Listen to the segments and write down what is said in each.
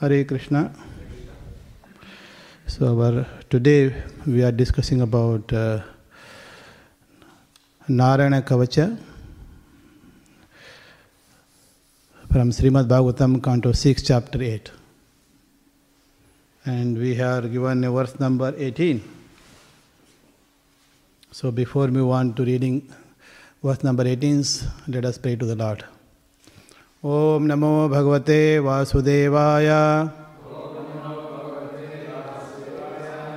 Hare Krishna. So our today we are discussing about uh, Narayana Kavacha from Srimad Bhagavatam, Canto 6, Chapter 8. And we are given a verse number 18. So before we on to reading verse number 18, let us pray to the Lord. ॐ नमो भगवते वासुदेवाय।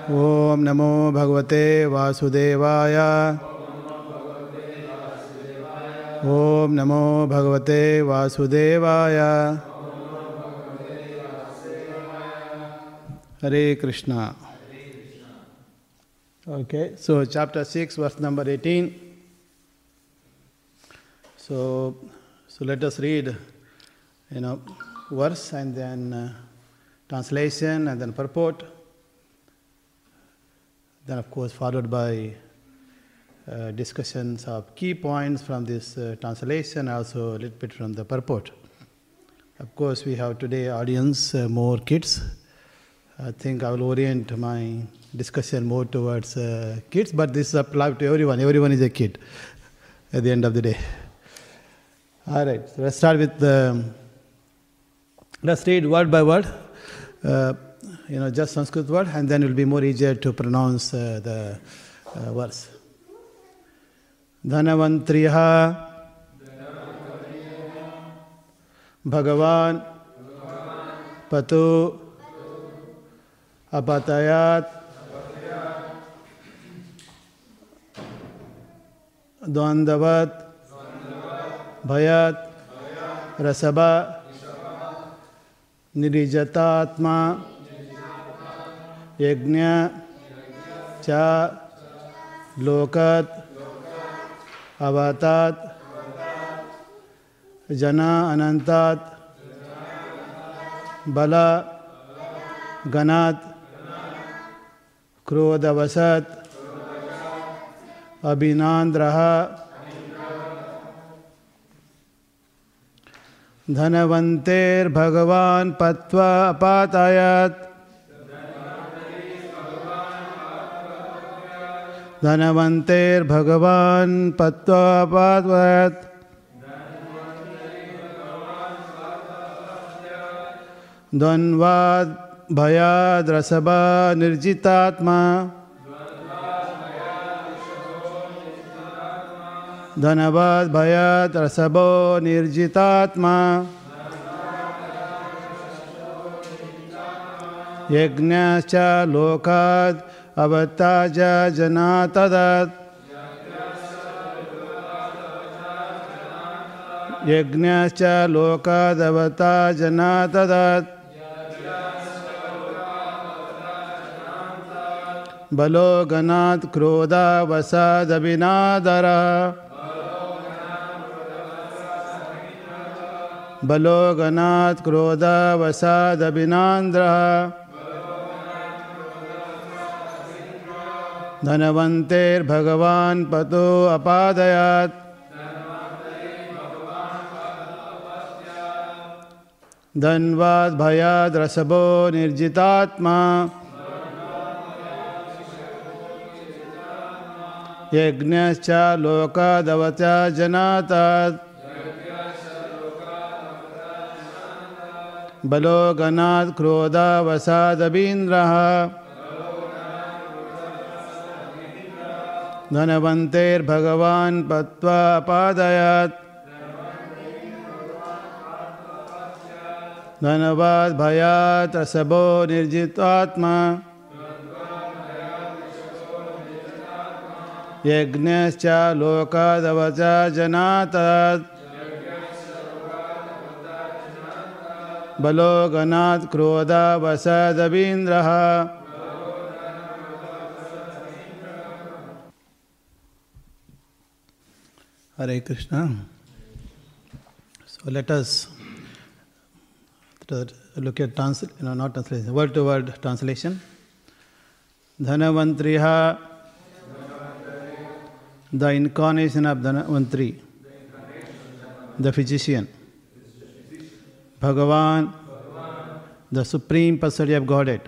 ॐ नमो भगवते वासुदेवाय। ॐ नमो भगवते वासुदेवाय। Hare Krishna. Okay, so chapter 6, verse number 18. So, so let us read, you know, verse and then uh, translation and then purport. Then, of course, followed by uh, discussions of key points from this uh, translation, also a little bit from the purport. Of course, we have today audience uh, more kids. I think I will orient my discussion more towards uh, kids, but this applies to everyone. Everyone is a kid at the end of the day. All right, so let's start with the. Let's read word by word. Uh, you know, just Sanskrit word, and then it will be more easier to pronounce uh, the uh, verse. धनवन्त्र्यः भगवान् पतु अपतयात् द्वन्द्वत् भयत्। रसभ। निरिजतात्मा। यज्ञ। च। लोकत्। अवतात् जना अनन्तात् बल। गणात्। क्रोधवसत् अभिनान्द्रः। धनवन्तेर्भगवान् पत्वा अपातायत् धनवन्तेर्भगवान् पत्वा अपातयत् द्वन्द्वाद् भयाद्रसभा निर्जितात्मा। धनवाद भयात रसभो निर्जितात्मा। यज्ञश्च लोकात् अवता च जना तदत् यज्ञश्च लोकादवता जना तदत् बलो गणात् बलोगनात् क्रोधावसादभिनान्द्रः धनवन्तेर्भगवान् पतो अपादयात्। धन्वाद्भयाद्रसभो निर्जितात्मा। यज्ञश्च लोकादवचा जनातात्। बलो गनात् क्रोधावसादवीन्द्रः धनवन्तेर्भगवान् पत्वा अपादयत् धनवाद्भयात् रसभो निर्जित्वात्मा यज्ञश्च लोकादवचा जनात् बलोगनाथ क्रोधावसदींद्र Hare Krishna. So let us look at trans not translation word to word translation Dhanvantari the incarnation of Dhanvantari the physician Bhagavan, the Supreme Personality of Godhead.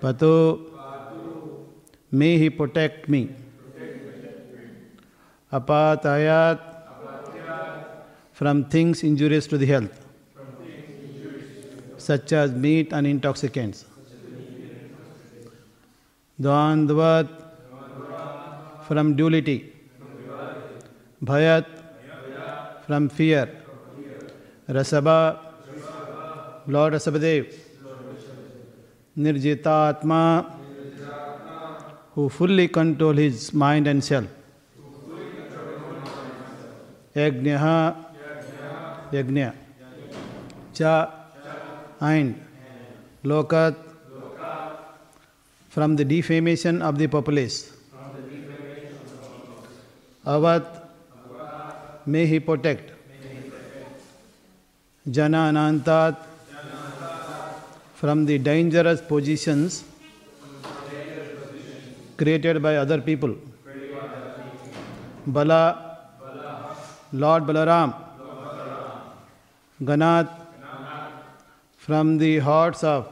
Patu, may He protect me. Apatayat, from things injurious to the health, such as meat and intoxicants. Dvandvat, from duality. Bhayat, from fear. Rasabha, Lord Rasabadev. Nirjitatma, who fully control his mind and self. Yajnaha, Yajna. Cha, and Lokat, from the defamation of the populace. Avat, may he protect. Jana Anantat, from the dangerous positions created by other people. Bala, Lord Balaram, Ganat, from the hearts of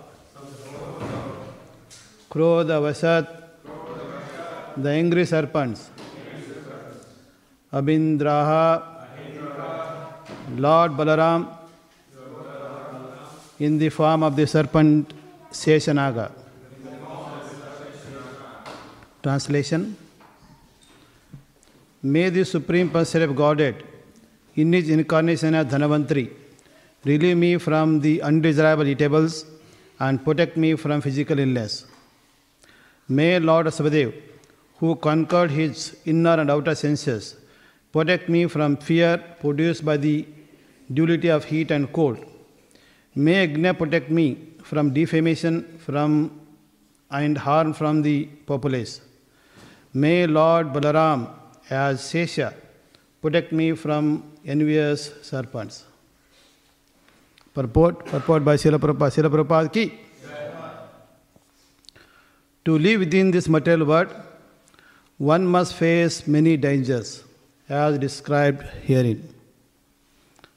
Krodha Vasat, the angry serpents. Abindraha, Lord Balaram, in the form of the serpent Seshanaga. Translation May the Supreme Personality of Godhead, in his incarnation as Dhanavantri, relieve me from the undesirable eatables and protect me from physical illness. May Lord Sabadev, who conquered his inner and outer senses, protect me from fear produced by the duality of heat and cold. May Agnya protect me from defamation from and harm from the populace. May Lord Balaram, as Sesha, protect me from envious serpents. Purport, purport by Srila Prabhupada. Srila Prabhupada ki. To live within this material world, one must face many dangers, as described herein.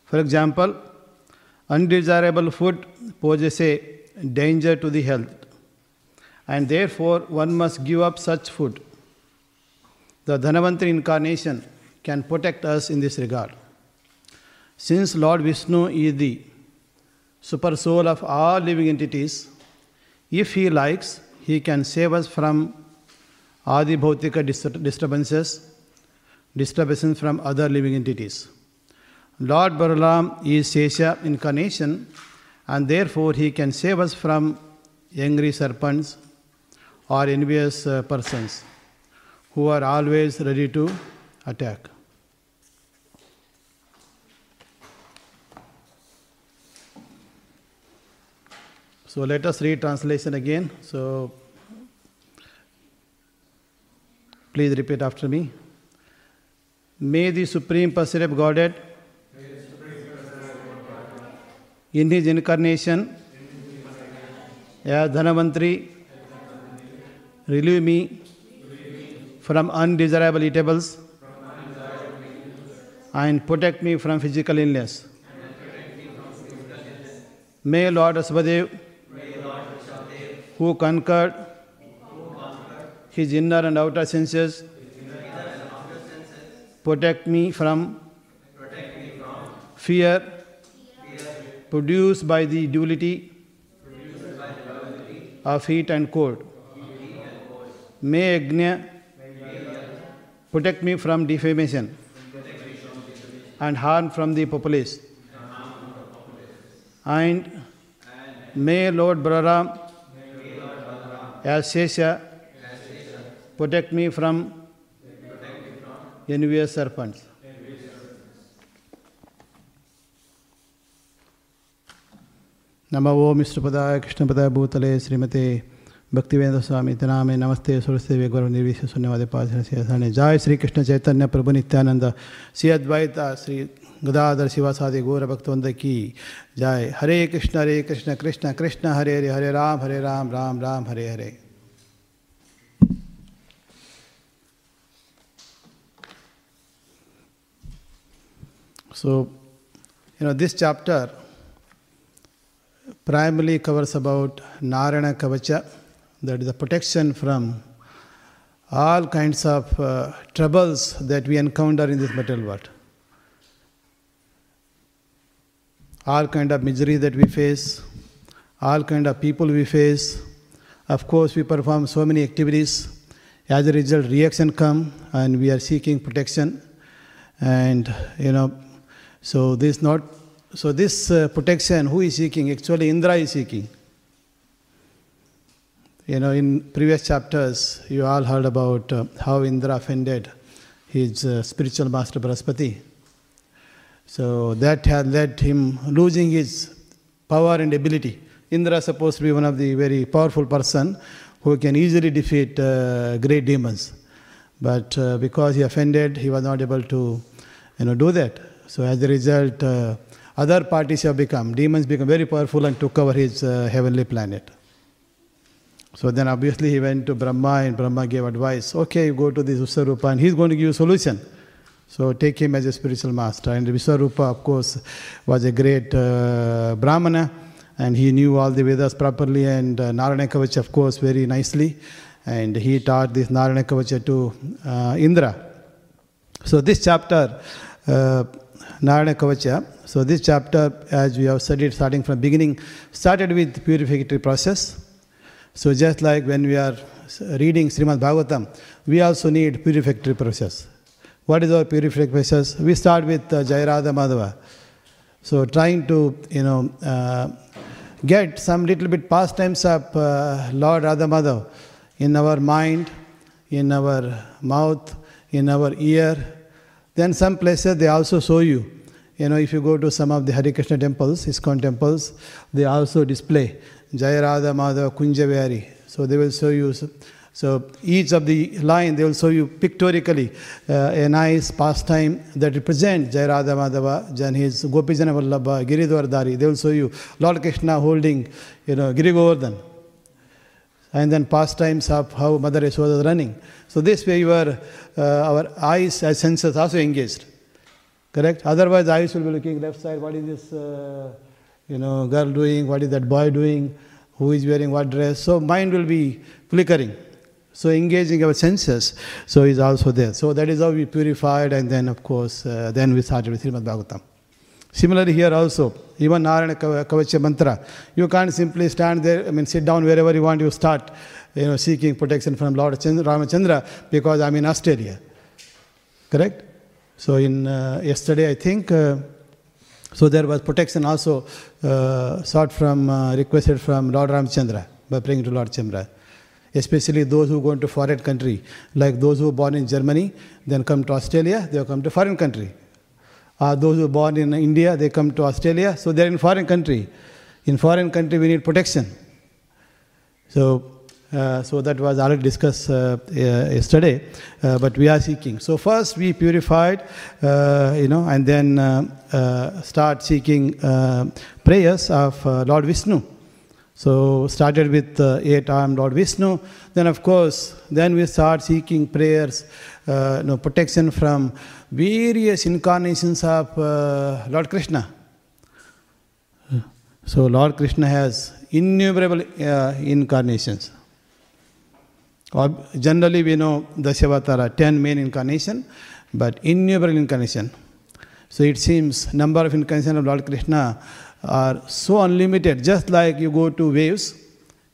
For example, undesirable food poses a danger to the health, and therefore one must give up such food. The Dhanavantri incarnation can protect us in this regard. Since Lord Vishnu is the super soul of all living entities, if he likes, he can save us from Adi Bhautika disturbances, disturbances from other living entities. Lord Balaram is Sesha incarnation, and therefore he can save us from angry serpents or envious uh, persons who are always ready to attack. So let us read translation again. So please repeat after me. May the Supreme Personality of Godhead, in His incarnation, as Dhanavantri, relieve me from undesirable eatables and protect me from physical illness. May Lord Asvadev who conquered his inner and outer senses, protect me from fear produced by the duality of heat and cold. May Agnya protect me from defamation and harm from the populace. And may Lord Balaram as Sesha, protect me from envious serpents. नम ओम कृष्णपदाय भूतले श्रीमते भक्तिवेंद्र स्वामी नामे नमस्ते सुरस्ते गौरव निर्विश शून्यवादे पाशने जय श्री कृष्ण चैतन्य प्रभु नित्यानंद श्री अद्वैता श्री गदाधर शिवासादि गौर भक्तवंद की जय। हरे कृष्ण हरे कृष्ण कृष्ण कृष्ण हरे हरे हरे राम हरे राम राम राम हरे हरे। So, you know, this chapter primarily covers about Narayana Kavacha, that is the protection from all kinds of uh, troubles that we encounter in this material world. All kind of misery that we face, all kind of people we face. Of course, we perform so many activities. As a result, reaction come, and we are seeking protection. And you know, so this not so this uh, protection, who is seeking? Actually, Indra is seeking. You know, in previous chapters, you all heard about uh, how Indra offended his uh, spiritual master Brahaspati. So that had led him losing his power and ability. Indra is supposed to be one of the very powerful person who can easily defeat uh, great demons. But uh, because he offended, he was not able to, you know, do that. So as a result, uh, other parties have become, demons become very powerful and took over his uh, heavenly planet. So then obviously he went to Brahma and Brahma gave advice, okay, you go to this Vishwarupa and he's going to give you a solution. So take him as a spiritual master. And Vishwarupa, of course, was a great uh, Brahmana and he knew all the Vedas properly and uh, Narayana Kavacha, of course, very nicely. And he taught this Narayana Kavacha to uh, Indra. So this chapter, uh, Narayana Kavacha, so this chapter, as we have studied starting from beginning, started with purificatory process. So just like when we are reading Srimad Bhagavatam, we also need purificatory process. What is our purificatory process? We start with uh, Madhava. So trying to, you know, uh, get some little bit pastimes of uh, Lord Radha Madhav in our mind, in our mouth, in our ear. Then some places they also show you. You know, if you go to some of the Hare Krishna temples, ISKCON temples, they also display Jaya Radha Madhava Kunjavari. So they will show you. So each of the line they will show you pictorially uh, a nice pastime that represents Jaya Radha Madhava, then his Gopijana Vallabha. They will show you Lord Krishna holding, you know, Giri Govardhan. And then pastimes of how Mother Yashoda is running. So this way your, uh, our eyes as senses also engaged. Correct? Otherwise eyes will be looking left side, what is this uh, you know, girl doing, what is that boy doing, who is wearing what dress. So mind will be flickering. So engaging our senses, so is also there. So that is how we purified, and then of course, uh, then we started with Srimad Bhagavatam. Similarly, here also, even Narayana Kavacha mantra, you can't simply stand there, I mean, sit down wherever you want, you start, you know, seeking protection from Lord Ramachandra because I'm in Australia. Correct? So in uh, yesterday, I think, uh, so there was protection also uh, sought from, uh, requested from Lord Ramachandra by praying to Lord Chandra. Especially those who go into foreign country, like those who are born in Germany, then come to Australia, they come to foreign country. Uh, those who are born in India, they come to Australia, so they're in foreign country. In foreign country, we need protection. So uh, so that was already discussed uh, uh, yesterday, uh, but we are seeking. So first we purified, uh, you know, and then start seeking prayers of Lord Vishnu. So started with eight-armed Lord Vishnu. Then of course, then we start seeking prayers, you know, protection from various incarnations of uh, Lord Krishna. So Lord Krishna has innumerable uh, incarnations. Generally, we know the Dashavatara, 10 main incarnation, but innumerable incarnation. So it seems number of incarnations of Lord Krishna are so unlimited, just like you go to waves,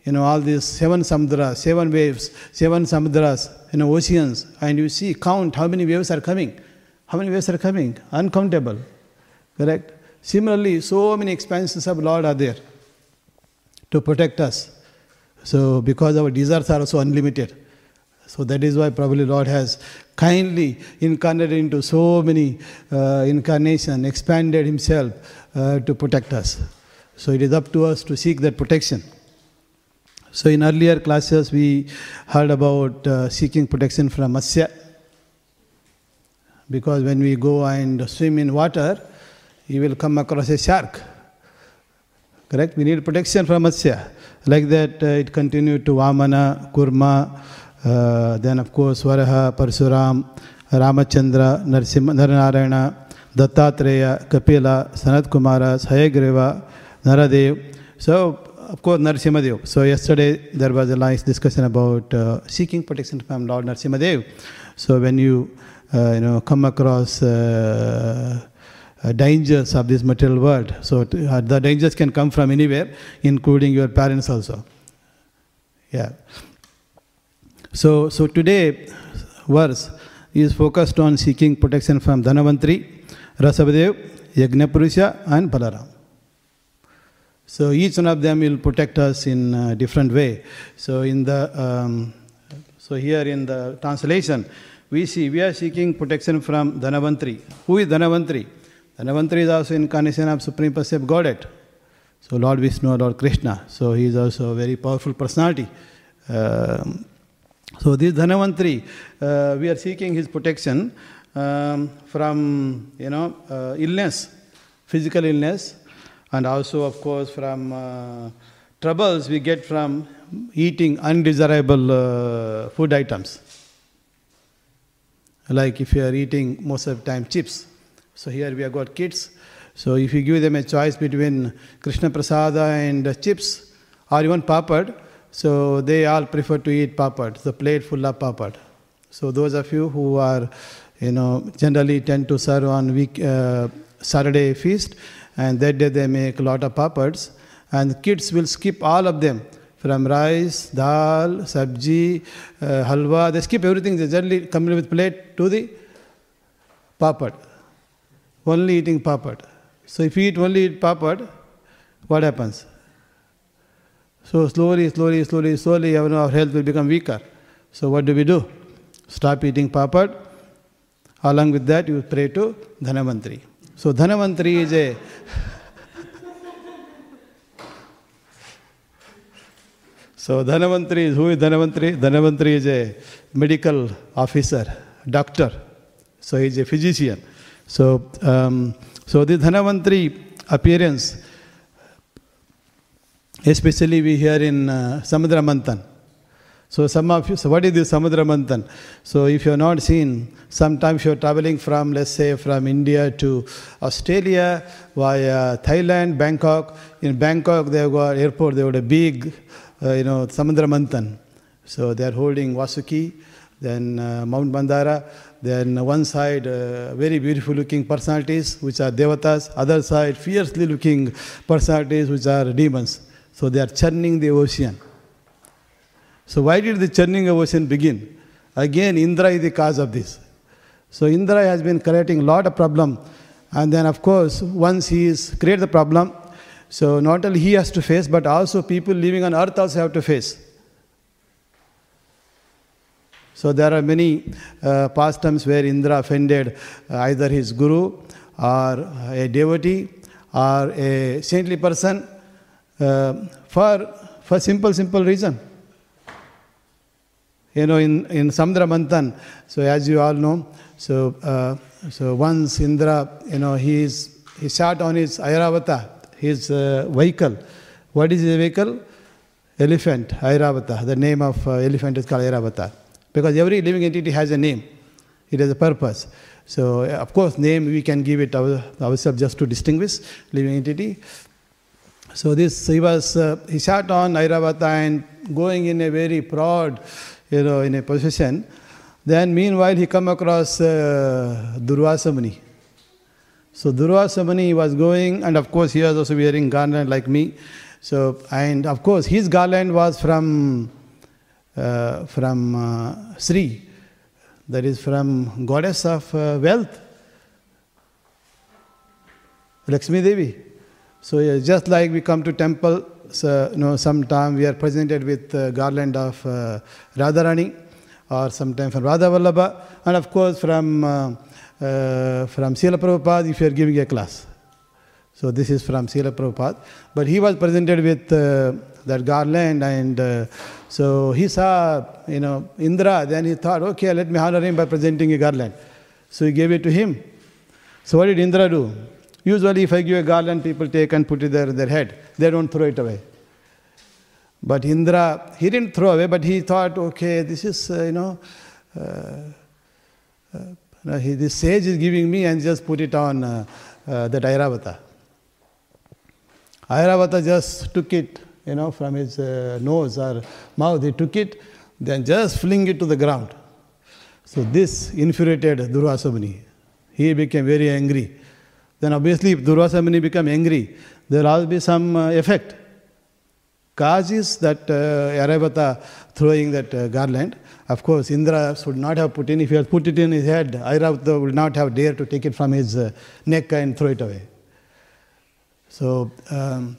you know, all these seven samudras, seven waves, seven samudras, you know, oceans, and you see, count how many waves are coming. How many waves are coming? Uncountable. Correct? Similarly, so many expansions of Lord are there to protect us. So, because our desires are also unlimited. So, that is why probably Lord has kindly incarnated into so many uh, incarnation, expanded Himself uh, to protect us. So, it is up to us to seek that protection. So, in earlier classes, we heard about uh, seeking protection from Matsya. Because when we go and swim in water, you will come across a shark. Correct? We need protection from Matsya. Like that, uh, it continued to Vamana, Kurma, uh, then of course Varaha, Parsuram, Ramachandra, Narsimha, Naranarayana, Dattatreya, Kapila, Sanat Kumara, Hayagriva, Naradev. So, of course, Narsimadev. So, yesterday there was a nice discussion about uh, seeking protection from Lord Narsimadev. So, when you, you know, come across uh, uh, dangers of this material world, so uh, the dangers can come from anywhere, including your parents also. Yeah. So, so today verse is focused on seeking protection from Dhanavantri, Rasabadev, Yagnapurusha and Balaram. So each one of them will protect us in a different way. So in the um, so here in the translation, we see we are seeking protection from Dhanavantri. Who is Dhanavantri? Dhanavantri is also incarnation of Supreme Personality Godhead. So Lord Vishnu, Lord Krishna. So he is also a very powerful personality. Um, so this Dhanavantri, uh, we are seeking his protection um, from you know uh, illness, physical illness, and also of course from uh, troubles we get from eating undesirable uh, food items. Like if you are eating most of the time chips. So here we have got kids. So if you give them a choice between Krishna Prasada and chips or even papad, so they all prefer to eat papad, the plate full of papad. So those of you who are, you know, generally tend to serve on week uh, Saturday feast, and that day they make a lot of papads, and kids will skip all of them from rice, dal, sabji, uh, halwa. They skip everything. They generally come with plate to the papad. Only eating papad. So if you eat only eat papad, what happens? So slowly, slowly, slowly, slowly, our health will become weaker. So what do we do? Stop eating papad. Along with that, you pray to Dhanavantri. So Dhanavantri is a So Dhanavantri is who is Dhanavantri? Dhanavantri is a medical officer, doctor. So he is a physician. So um, so the Dhanavantri appearance Especially we hear in uh, Samudra. So some of you, so what is this Samudra Manthan? So if you have not seen, sometimes you are traveling from, let's say, from India to Australia via Thailand, Bangkok. In Bangkok, they have got airport, they have a big, uh, you know, Samudra. So they are holding Vasuki, then uh, Mount Mandara, then one side uh, very beautiful looking personalities which are devatas, other side fiercely looking personalities which are demons. So they are churning the ocean. So why did the churning of ocean begin? Again, Indra is the cause of this. So Indra has been creating a lot of problem. And then of course, once he is created the problem, so not only he has to face, but also people living on earth also have to face. So there are many uh, pastimes where Indra offended uh, either his guru or a devotee or a saintly person uh, for, for simple, simple reason. You know, in, in Samudra Manthan, so as you all know, so, uh, so once Indra, you know, he, he sat on his Airavata, his uh, vehicle. What is his vehicle? Elephant, Airavata. The name of uh, elephant is called Airavata. Because every living entity has a name. It has a purpose. So, of course, name we can give it our, ourselves just to distinguish living entity. So this he was uh, he sat on Airavata and going in a very proud, you know, in a position. Then meanwhile he come across uh, Durvasa Muni. So Durvasa Muni was going, and of course he was also wearing garland like me. So and of course his garland was from uh, from uh, Sri, that is from goddess of uh, wealth, Lakshmi Devi. So yeah, just like we come to temple, so, you know, sometime we are presented with uh, garland of uh, Radharani, or sometimes from Radha Vallabha, and of course from uh, uh, from Srila Prabhupada if you are giving a class. So this is from Srila Prabhupada. But he was presented with uh, that garland and uh, so he saw, you know, Indra, then he thought, okay, let me honor him by presenting a garland. So he gave it to him. So what did Indra do? Usually, if I give a garland, people take and put it there their head. They don't throw it away. But Indra, he didn't throw away, but he thought, okay, this is, uh, you know, uh, uh, he, this sage is giving me and just put it on uh, uh, the Airavata. Airavata just took it, you know, from his uh, nose or mouth. He took it, then just fling it to the ground. So this infuriated Durvasa. He became very angry. Then obviously, if Durvasa Muni become angry, there will be some uh, effect. Cause is that uh, throwing that uh, garland. Of course, Indra should not have put in. If he had put it in his head, Airavata would not have dared to take it from his uh, neck and throw it away. So, um,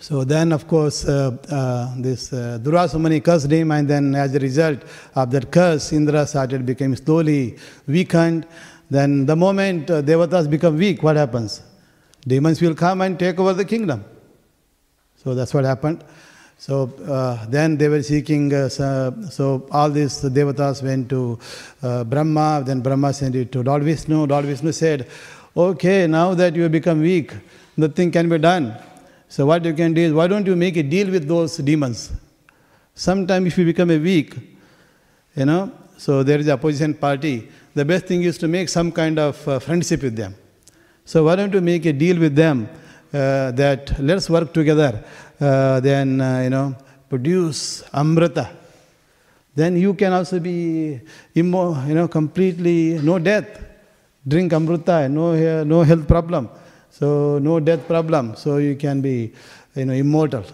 so then, of course, uh, uh, this uh, Durvasa Muni cursed him, and then as a result of that curse, Indra started becoming slowly weakened. Then, the moment uh, Devatas become weak, what happens? Demons will come and take over the kingdom. So that's what happened. So uh, then they were seeking, uh, so all these devatas went to uh, Brahma, then Brahma sent it to Lord Vishnu. Lord Vishnu said, Okay, now that you have become weak, nothing can be done. So what you can do is, why don't you make a deal with those demons? Sometime if you become a weak, you know, so there is opposition party, the best thing is to make some kind of uh, friendship with them. So why don't you make a deal with them that let's work together, uh, then, uh, you know, produce amrita. Then you can also be, immo- you know, completely no death. Drink amrita, no, no health problem. So no death problem. So you can be, you know, immortal.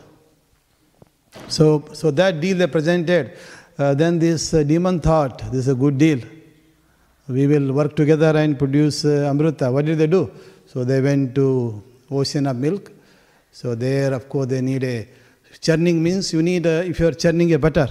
So, so that deal they presented. Uh, then this uh, demon thought, this is a good deal. We will work together and produce uh, amrita. What did they do? So they went to ocean of milk. So there, of course, they need a churning means you need a, if you are churning a butter.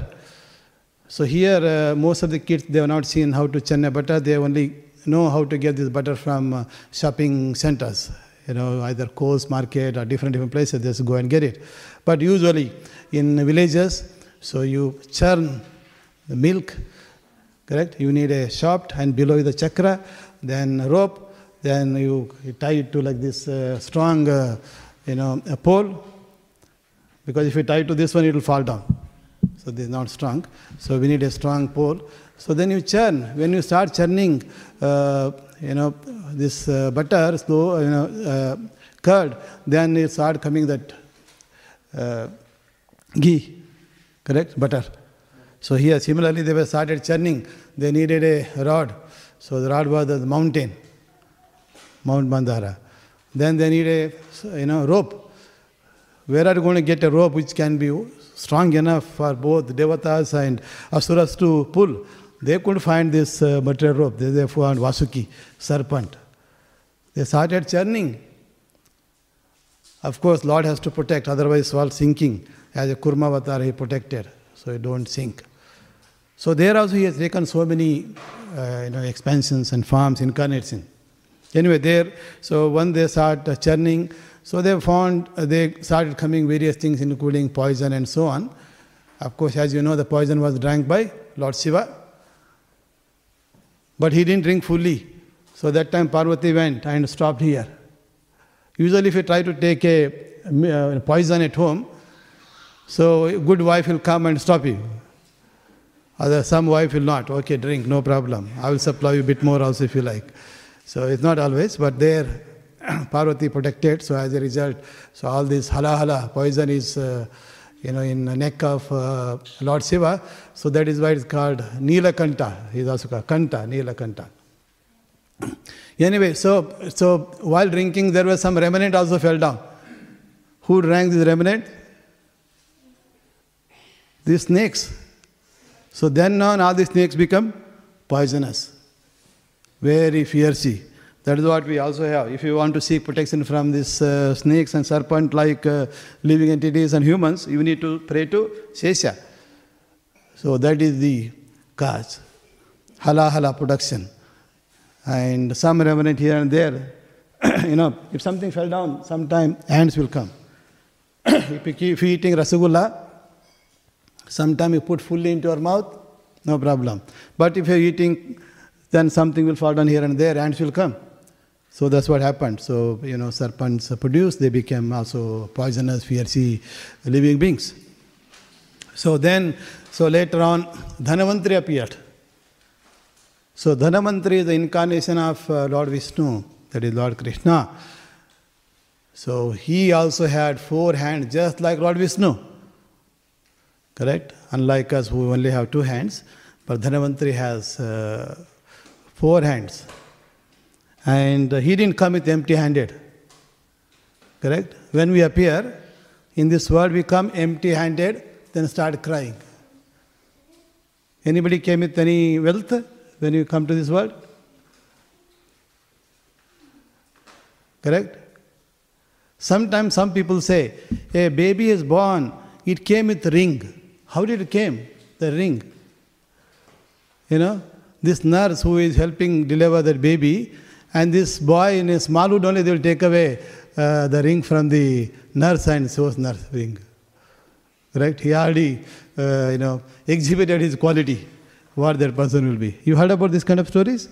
So here, uh, most of the kids they have not seen how to churn a butter. They only know how to get this butter from uh, shopping centers. You know, either Coles Market or different different places. Just go and get it. But usually in villages, so you churn the milk. Correct. You need a shaft, and below the chakra, then rope, then you, tie it to like this uh, strong, uh, you know, a pole. Because if you tie it to this one, it will fall down. So this is not strong. So we need a strong pole. So then you churn. When you start churning, uh, you know, this uh, butter, slow, you know, uh, curd, then it start coming that uh, ghee, correct? Butter. So here, similarly, they were started churning. They needed a rod. So the rod was the mountain, Mount Mandara. Then they need a, you know, rope. Where are you going to get a rope which can be strong enough for both devatas and asuras to pull? They couldn't find this uh, material rope. They therefore found Vasuki, serpent. They started churning. Of course, Lord has to protect, otherwise, while sinking, as a Kurmavatar, he protected, so he don't sink. So there also he has taken so many uh, you know, expansions and farms, incarnates in. Anyway, there, so when they start uh, churning, so they found, uh, they started coming various things, including poison and so on. Of course, as you know, the poison was drank by Lord Shiva. But he didn't drink fully. So that time Parvati went and stopped here. Usually, if you try to take a poison at home, so a good wife will come and stop you. Other some wife will not. Okay, drink, no problem. I will supply you a bit more also if you like. So it's not always, but there Parvati protected. So as a result, so all this hala hala poison is, uh, you know, in the neck of uh, Lord Shiva. So that is why it's called Nilakanta. He's also called Kanta, Nilakanta. Anyway, so so while drinking, there was some remnant also fell down. Who drank this remnant? These snakes. So then on, all the snakes become poisonous, very fiercely. That is what we also have. If you want to seek protection from these uh, snakes and serpent like uh, living entities and humans, you need to pray to Shesha. So that is the cause. Hala hala production. And some remnant here and there. you know, if something fell down, sometime ants will come. if you keep eating rasgulla, sometime you put fully into your mouth, no problem. But if you're eating, then something will fall down here and there, ants will come. So that's what happened. So, you know, serpents produced, they became also poisonous, fierce living beings. So then, so later on, Dhanavantri appeared. So Dhanavantri is the incarnation of uh, Lord Vishnu, that is Lord Krishna. So he also had four hands, just like Lord Vishnu. Correct? Unlike us who only have two hands, but Dhanvantari has uh, four hands. And he didn't come with empty handed. Correct? When we appear in this world, we come empty handed, then start crying. Anybody came with any wealth when you come to this world? Correct? Sometimes some people say, a baby is born, it came with ring. How did it came? The ring. You know, this nurse who is helping deliver that baby, and this boy in a small wood only, they will take away uh, the ring from the nurse and shows nurse ring. Right? He already, uh, you know, exhibited his quality, what that person will be. You heard about this kind of stories?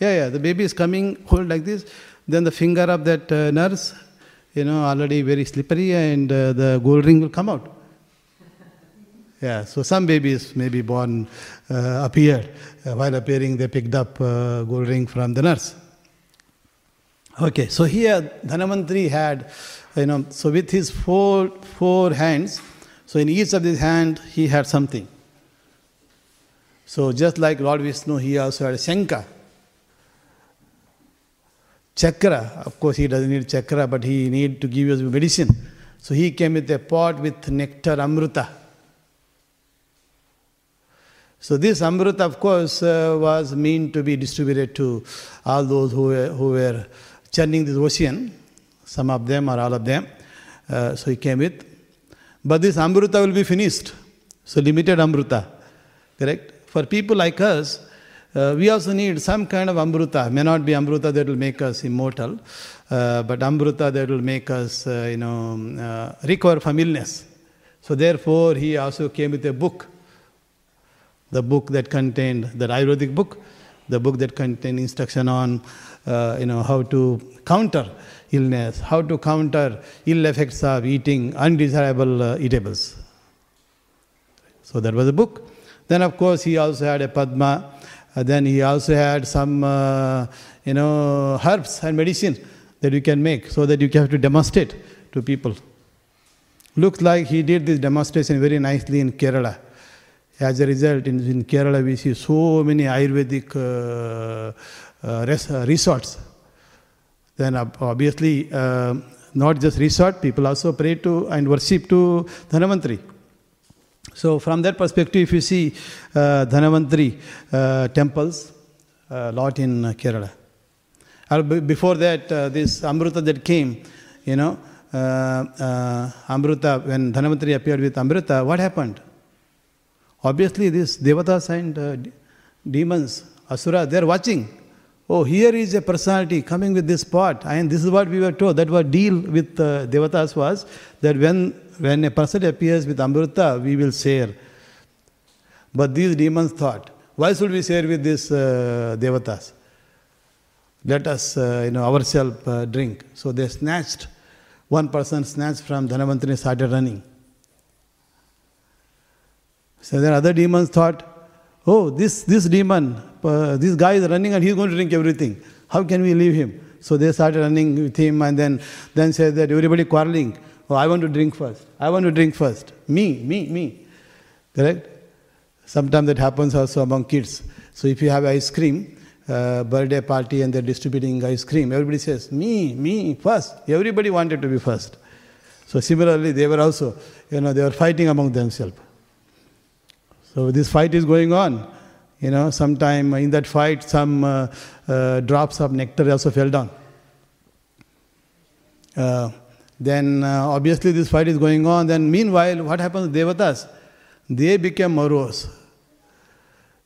Yeah, yeah. The baby is coming, hold like this. Then the finger of that uh, nurse, you know, already very slippery, and uh, the gold ring will come out. Yeah, so some babies may be born uh, appeared. Uh, while appearing, they picked up uh, gold ring from the nurse. Okay, so here Dhanvantari had, you know, so with his four, four hands, so in each of his hand he had something. So just like Lord Vishnu, he also had a Shankha. Chakra, of course he doesn't need chakra, but he need to give you medicine. So he came with a pot with nectar amruta. So this amruta, of course, uh, was meant to be distributed to all those who were, who were churning this ocean, some of them or all of them. Uh, so he came with. But this Amruta will be finished. So limited Amruta. Correct? For people like us, uh, we also need some kind of Amruta. May not be Amruta that will make us immortal, uh, but Amruta that will make us, uh, you know, uh, recover from illness. So therefore, he also came with a book. The book that contained, the Ayurvedic book, the book that contained instruction on uh, you know, how to counter illness, how to counter ill effects of eating undesirable uh, eatables. So that was a book. Then, of course, he also had a Padma. Uh, then he also had some, uh, you know, herbs and medicine that you can make so that you have to demonstrate to people. Looks like he did this demonstration very nicely in Kerala. As a result, in, in Kerala, we see so many Ayurvedic uh, uh, uh, resorts. Then obviously, uh, not just resort, people also pray to and worship to Dhanvantari. So from that perspective, if you see uh, Dhanvantari uh, temples, a lot in Kerala. before that, uh, this Amruta that came, you know, uh, uh, Amruta, when Dhanvantari appeared with Amruta, what happened? Obviously, these devatas and uh, demons, asura, they are watching. Oh, here is a personality coming with this pot. And this is what we were told. That what deal with uh, Devatas was that when, when a person appears with Amrita, we will share. But these demons thought, why should we share with these uh, Devatas? Let us, uh, you know, ourselves uh, drink. So they snatched, one person snatched from Dhanvantari and started running. So then other demons thought, oh, this, this demon, uh, this guy is running and he's going to drink everything. How can we leave him? So they started running with him and then, then said that everybody quarreling. Oh, I want to drink first. I want to drink first. Me, me, me. Correct? Sometimes that happens also among kids. So if you have ice cream, uh, birthday party and they're distributing ice cream, everybody says, me, me, first. Everybody wanted to be first. So similarly, they were also, you know, they were fighting among themselves. So this fight is going on. You know, sometime in that fight, some uh, uh, drops of nectar also fell down. Uh, then uh, obviously this fight is going on. Then meanwhile, what happens to Devatas? They became morose.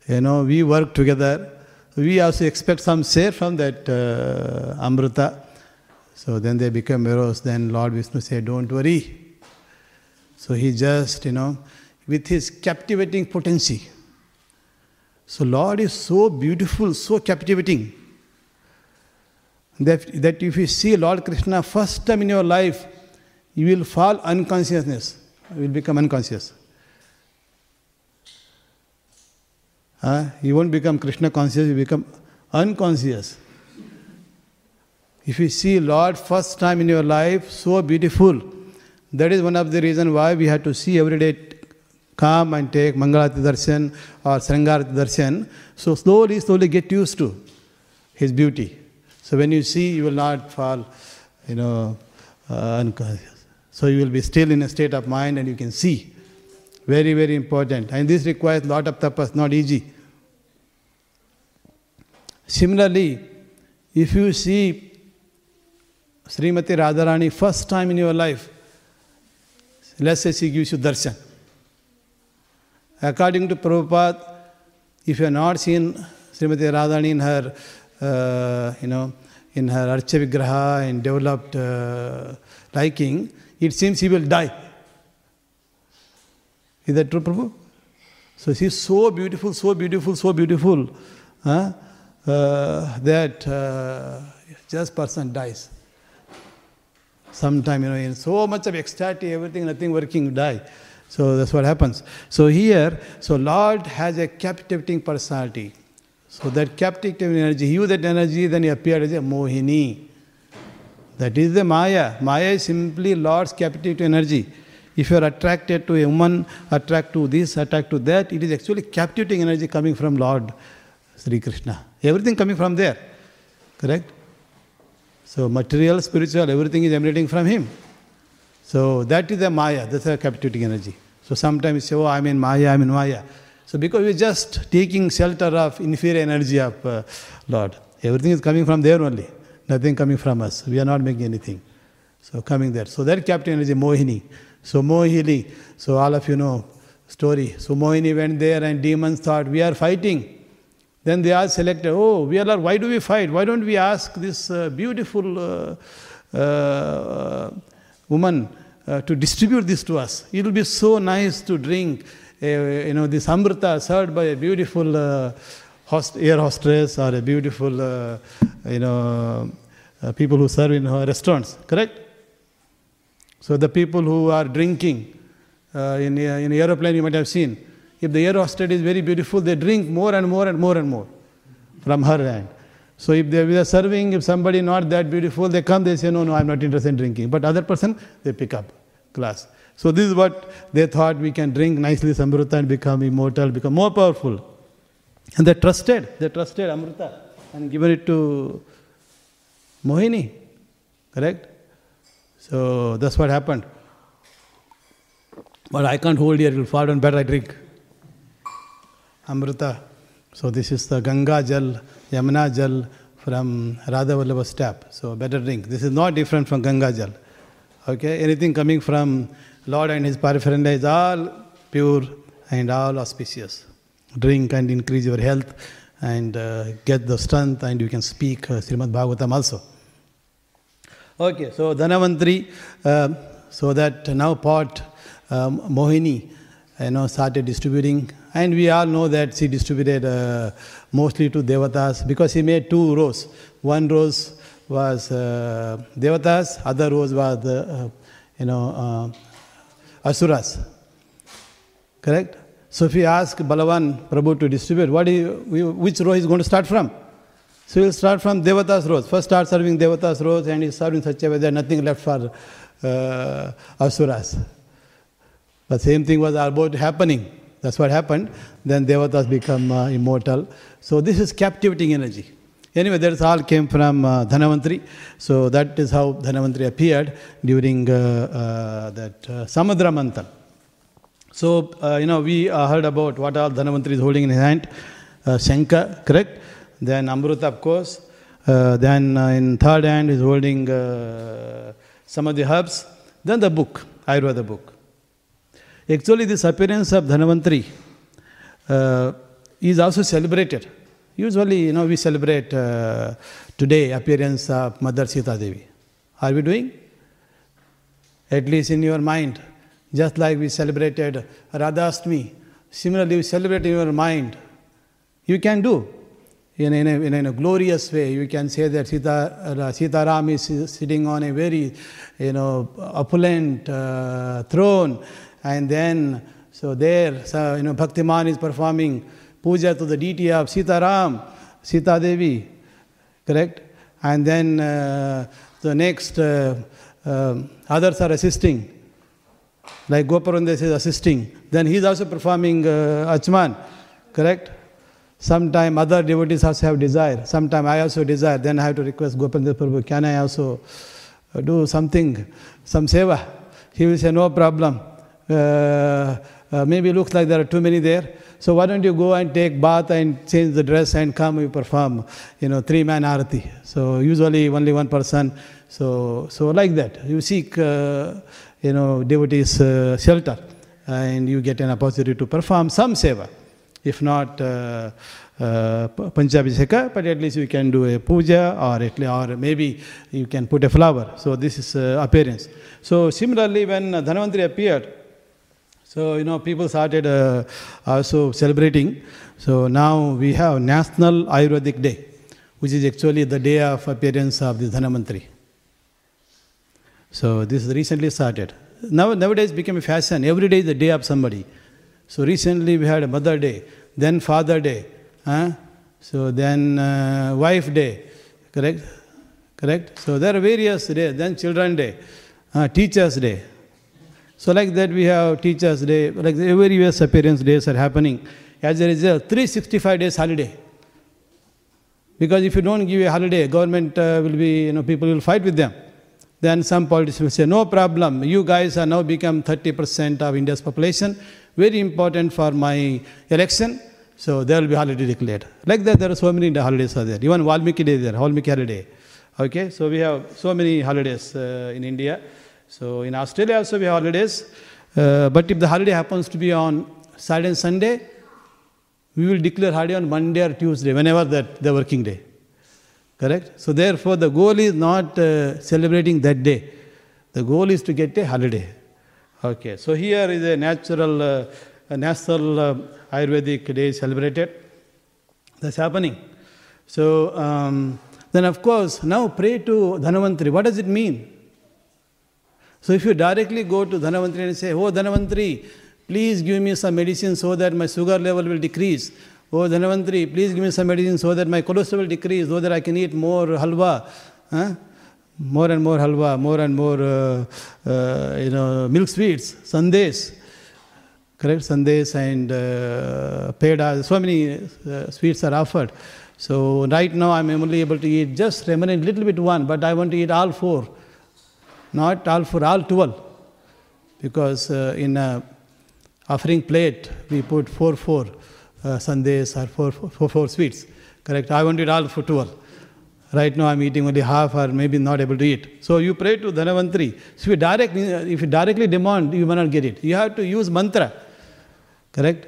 You know, we work together. We also expect some share from that uh, Amrita. So then they become morose. Then Lord Vishnu said, Don't worry. So he just, you know, with his captivating potency, so Lord is so beautiful, so captivating. That, that if you see Lord Krishna first time in your life, you will fall unconsciousness. You will become unconscious. Uh, you won't become Krishna conscious, you become unconscious. If you see Lord first time in your life, so beautiful. That is one of the reason why we have to see every day, come and take Mangalarati Darshan or Sringarati Darshan. So slowly, slowly get used to his beauty. So when you see, you will not fall, you know, uh, unconscious. So you will be still in a state of mind and you can see. Very, very important. And this requires lot of tapas, not easy. Similarly, if you see Srimati Radharani first time in your life, let's say she gives you darshan. According to Prabhupada, if you have not seen Srimati Radharani in her, uh, you know, in her Archa Vigraha and developed uh, liking, it seems she will die. Is that true, Prabhu? So she's so beautiful, so beautiful, so beautiful uh, that uh, just person dies. Sometime, you know, in so much of ecstatic, everything, nothing working, die. So that's what happens. So here, so Lord has a captivating personality. So that captivating energy, he used that energy, then he appeared as a Mohini. That is the Maya. Maya is simply Lord's captivating energy. If you are attracted to a woman, attracted to this, attracted to that, it is actually captivating energy coming from Lord Sri Krishna. Everything coming from there. Correct? So material, spiritual, everything is emanating from him. So that is the Maya, that's a captivating energy. So sometimes you say, oh, I'm in Maya, I'm in Maya. So because we're just taking shelter of inferior energy of uh, Lord. Everything is coming from there only. Nothing coming from us. We are not making anything. So coming there. So that captive energy, Mohini. So Mohini, so all of you know story. So Mohini went there and demons thought, we are fighting. Then they all selected, oh, we are, why do we fight? Why don't we ask this uh, beautiful uh, uh, woman uh, to distribute this to us? It will be so nice to drink, uh, you know, this amrita served by a beautiful uh, host, air hostess or a beautiful, you know, people who serve in restaurants, correct? So the people who are drinking uh, in, in aeroplane, you might have seen. If the air hostess is very beautiful, they drink more and more and more and more from her hand. So if they are serving, if somebody not that beautiful, they come, they say, no, no, I'm not interested in drinking. But other person, they pick up glass. So this is what they thought we can drink nicely Samrita and become immortal, become more powerful. And they trusted, they trusted Amrita and given it to Mohini. Correct? So that's what happened. But I can't hold here, it will fall down, better I drink. Amrita. So this is the Ganga Jal, Yamuna Jal from Radha Vallabha's tap. So better drink. This is not different from Ganga Jal. Okay, anything coming from Lord and His paraphernalia is all pure and all auspicious. Drink and increase your health and uh, get the strength and you can speak uh, Srimad Bhagavatam also. Okay, so Dhanavantri, uh, so that now pot um, Mohini, you know, started distributing, and we all know that she distributed uh, mostly to devatas because he made two rows. One rose was uh, devatas, other rose was the, uh, you know, uh, asuras. Correct? So if you ask Balavan Prabhu to distribute, what you, which row is going to start from? So we'll start from Devatas rows. First start serving Devatas rows and he served in such a way that nothing left for uh, Asuras. The same thing was about happening. That's what happened. Then Devatas become uh, immortal. So this is captivating energy. Anyway, that's all came from uh, Dhanavantri. So that is how Dhanavantri appeared during uh, uh, that uh, Samudra Manthan. So, uh, you know, we uh, heard about what all Dhanavantri is holding in his hand. Uh, Shankar, correct? Then Amruta, of course. Then in third hand is holding some of the herbs. Then the book, Ayurveda book. Actually, this appearance of Dhanavantri uh, is also celebrated. Usually, you know, we celebrate uh, today appearance of Mother Sita Devi. Are we doing? At least in your mind, just like we celebrated Radhastami, similarly we celebrate in your mind. You can do in in a, in a glorious way. You can say that Sita, uh, Sita Ram is sitting on a very, you know, opulent uh, throne, and then so there, so, you know, Bhaktiman is performing puja to the deity of Sita Ram, Sita Devi, correct? and then uh, the next uh, um, others are assisting. Like Goparundes is assisting. Then he is also performing uh, Achman, correct? Sometime other devotees also have desire. Sometime I also desire. Then I have to request Goparundes Prabhu, can I also uh, do something, some seva? He will say, no problem. Uh, uh, maybe looks like there are too many there. So why don't you go and take bath and change the dress and come you perform, you know, three man arati. So usually only one person. So so like that you seek, uh, you know, devotees uh, shelter, and you get an opportunity to perform some seva. If not. Uh, uh, but at least you can do a puja or, at least, or maybe you can put a flower. So this is uh, appearance. So similarly, when Dhanvantari appeared, so, you know, people started uh, also celebrating. So now we have National Ayurvedic Day, which is actually the day of appearance of the Dhanvantari. So this is recently started. Now, nowadays became a fashion. Every day is the day of somebody. So recently we had Mother Day, then Father Day, huh? so then uh, Wife Day, correct? Correct? So there are various days. Then Children Day, uh, Teachers Day, so like that we have Teachers Day, like every year's appearance days are happening. As a result, 365 days holiday. Because if you don't give a holiday, government uh, will be, you know, people will fight with them. Then some politicians will say, no problem, you guys are now become 30% of India's population, very important for my election, so there will be holiday declared. Like that, there are so many holidays are there. Even Valmiki Day there, Valmiki holiday. Okay, so we have so many holidays uh, in India. So in Australia also we have holidays, uh, but if the holiday happens to be on Saturday and Sunday, we will declare holiday on Monday or Tuesday, whenever that the working day. Correct? So therefore the goal is not uh, celebrating that day. The goal is to get a holiday. Okay, so here is a natural, uh, a national uh, Ayurvedic day celebrated. That's happening. So um, then of course now pray to Dhanvantari. What does it mean? So if you directly go to Dhanvantari and say, Oh Dhanvantari, please give me some medicine so that my sugar level will decrease. Oh Dhanvantari, please give me some medicine so that my cholesterol will decrease, so that I can eat more halwa. Huh? More and more halwa, more and more uh, uh, you know, milk sweets, sandesh. Correct? Sandesh and uh, peda, so many uh, sweets are offered. So right now I'm only able to eat just remaining little bit one, but I want to eat all four not all for all 12 because uh, in a offering plate we put 4 4 uh, or 4 4, sweets. Correct? I wanted all for 12 right now i'm eating only half or maybe not able to eat. So you pray to dhanvantari so if you, direct, if you directly demand you may not get it. You have to use mantra. Correct?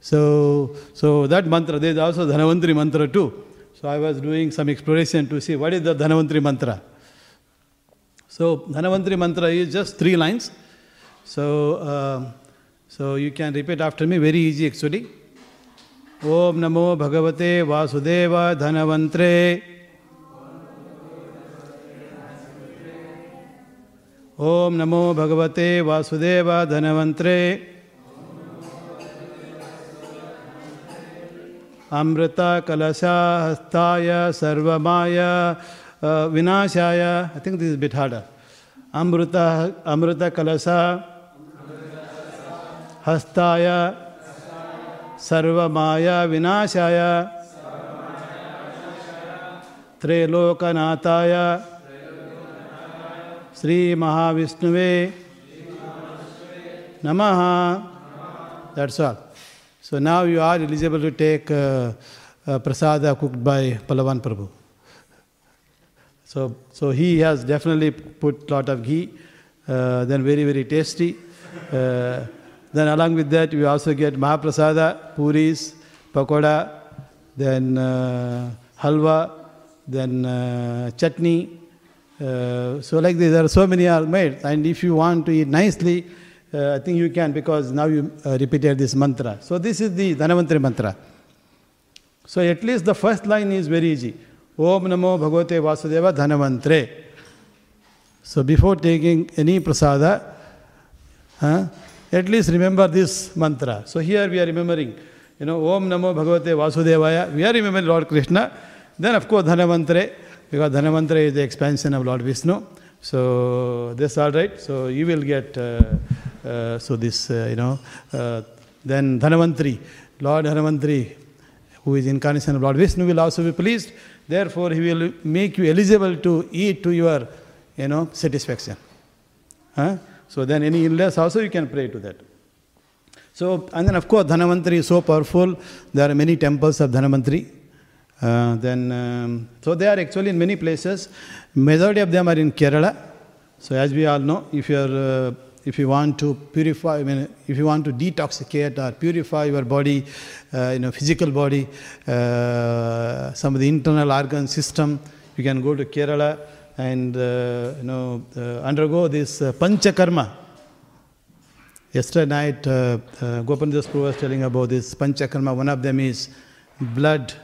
So so that mantra there is also dhanvantari mantra too. So i was doing some exploration to see what is the dhanvantari mantra so Dhanvantari mantra is just three lines. So, uh, so you can repeat after me, very easy actually. Om Namo Bhagavate Vasudeva Dhanvantre. Om Namo Bhagavate Vasudeva Dhanvantre. Amrita Kalasha Hastaya Sarvamaya uh, Vinashaya, I think this is a bit harder. Amrita, Amrita Kalasa, Hastaya, Sarvamaya Vinashaya, Trilokanataya, Sri Mahavishnuve, Namaha. That's all. So now you are eligible to take uh, uh, prasada cooked by Balavan Prabhu. So, so he has definitely put lot of ghee, uh, then very, very tasty. Uh, then along with that, we also get Mahaprasada, puris, pakoda, then uh, halwa, then uh, chutney. Uh, so like this, there are so many are made. And if you want to eat nicely, uh, I think you can because now you repeated this mantra. So this is the Dhanvantari mantra. So at least the first line is very easy. ओम नमो भगवते Vasudev Dhanvantari. So before taking any prasad at least remember this mantra so he here we are remembering you know ओम नमो भगवते वासुदेवाय we are remembering Lord Krishna then of Dhanvantari because Dhanvantari is the expansion of Lord Vishnu so this all right so you will get so this you know then Dhanvantari Lord Dhanvantari who is incarnation Lord Vishnu will also be pleased Therefore, he will make you eligible to eat to your you know satisfaction. Huh? So then any illness also you can pray to that. So and then of course Dhanavantari is so powerful. There are many temples of Dhanavantari. Uh, then, um, so they are actually in many places. Majority of them are in Kerala. So as we all know, if you are, uh, if you want to purify, I mean, if you want to detoxicate or purify your body, uh, you know, physical body, uh, some of the internal organ system, you can go to Kerala and uh, you know uh, undergo this panchakarma. Yesterday night, uh, uh, was telling about this panchakarma. One of them is blood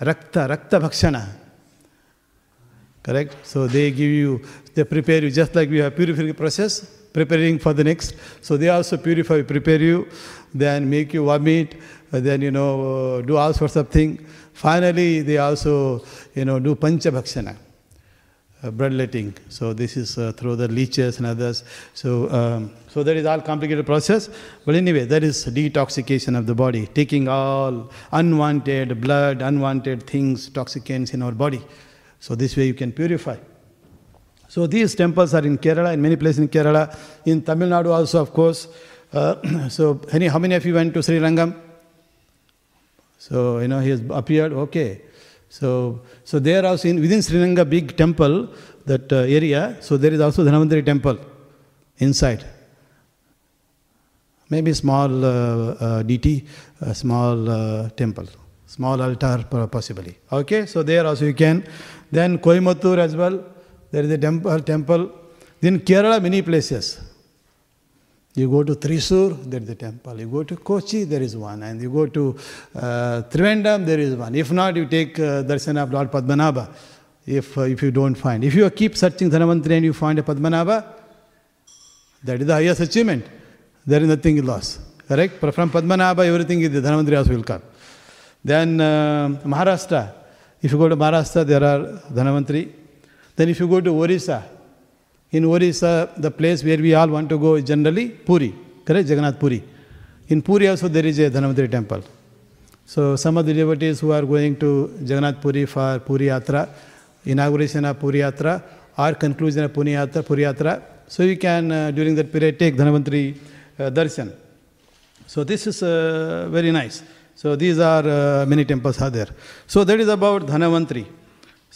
Rakta, Rakta Bhakshana. Correct? So they give you, they prepare you just like we have purification process, preparing for the next. So they also purify, prepare you, then make you vomit, then you know, do all sorts of things. Finally, they also, you know, do Pancha Bhakshana. Uh, bloodletting. So this is uh, through the leeches and others. So um, so that is all complicated process. But anyway, that is detoxication of the body, taking all unwanted blood, unwanted things, toxicants in our body. So this way you can purify. So these temples are in Kerala, in many places in Kerala, in Tamil Nadu also, of course. Uh, so any, how many of you went to Sri Rangam? So you know he has appeared. Okay. So, so there also in, within Sri Rangam big temple, that uh, area, so there is also Dhanavantari temple inside. Maybe small uh, uh, small uh, temple, small altar possibly. Okay, so there also you can. Then Coimbatore as well, there is a temple. temple. Then Kerala, many places. You go to Thrissur, there is a temple. You go to Kochi, there is one. And you go to uh, Trivandrum, there is one. If not, you take uh, darshan of Lord Padmanabha, if, uh, if you don't find. If you keep searching Dhanavantari and you find a Padmanabha, that is the highest achievement. There is nothing lost. Correct? From Padmanabha, everything is the Dhanavantari also will come. Then uh, Maharashtra. If you go to Maharashtra, there are Dhanavantari. Then if you go to Orissa, in Orissa, the place where we all want to go is generally Puri, correct? Jagannath Puri. In Puri also there is a Dhanavantari temple. So some of the devotees who are going to Jagannath Puri for Puri Yatra, inauguration of Puri Yatra or conclusion of Puri Yatra, Puri Yatra, so you can uh, during that period take Dhanavantari uh, darshan. So this is uh, very nice. So these are uh, many temples are there. So that is about Dhanavantari.